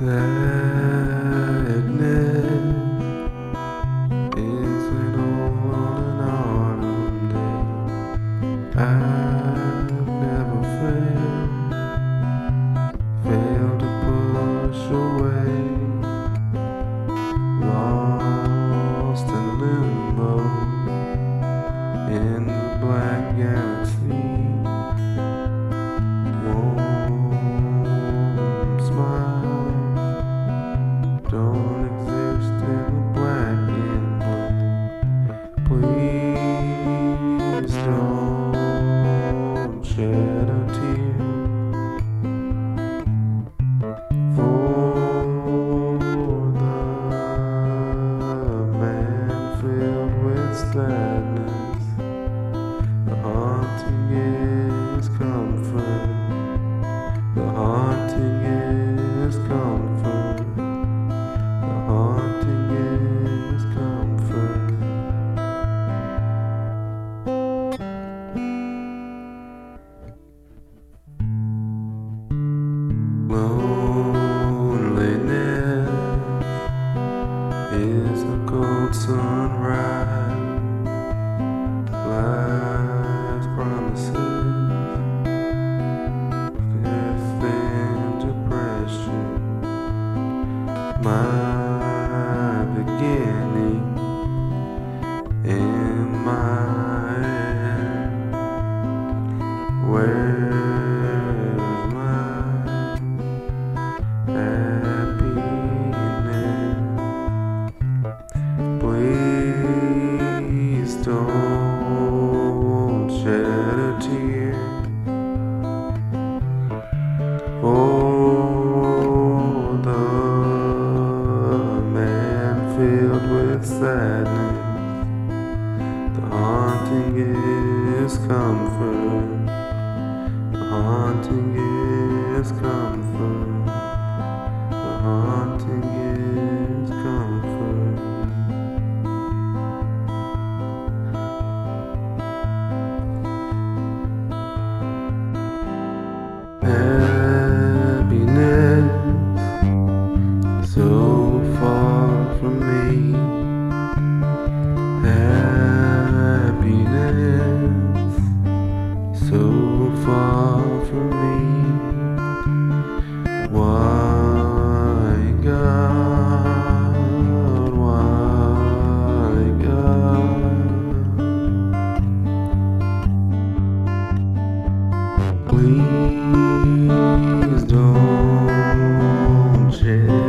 对。A tear for the man filled with slander. My beginning is comfort. The haunting is comfort. Happiness so far from me. Happiness so far from me. Please don't. Change.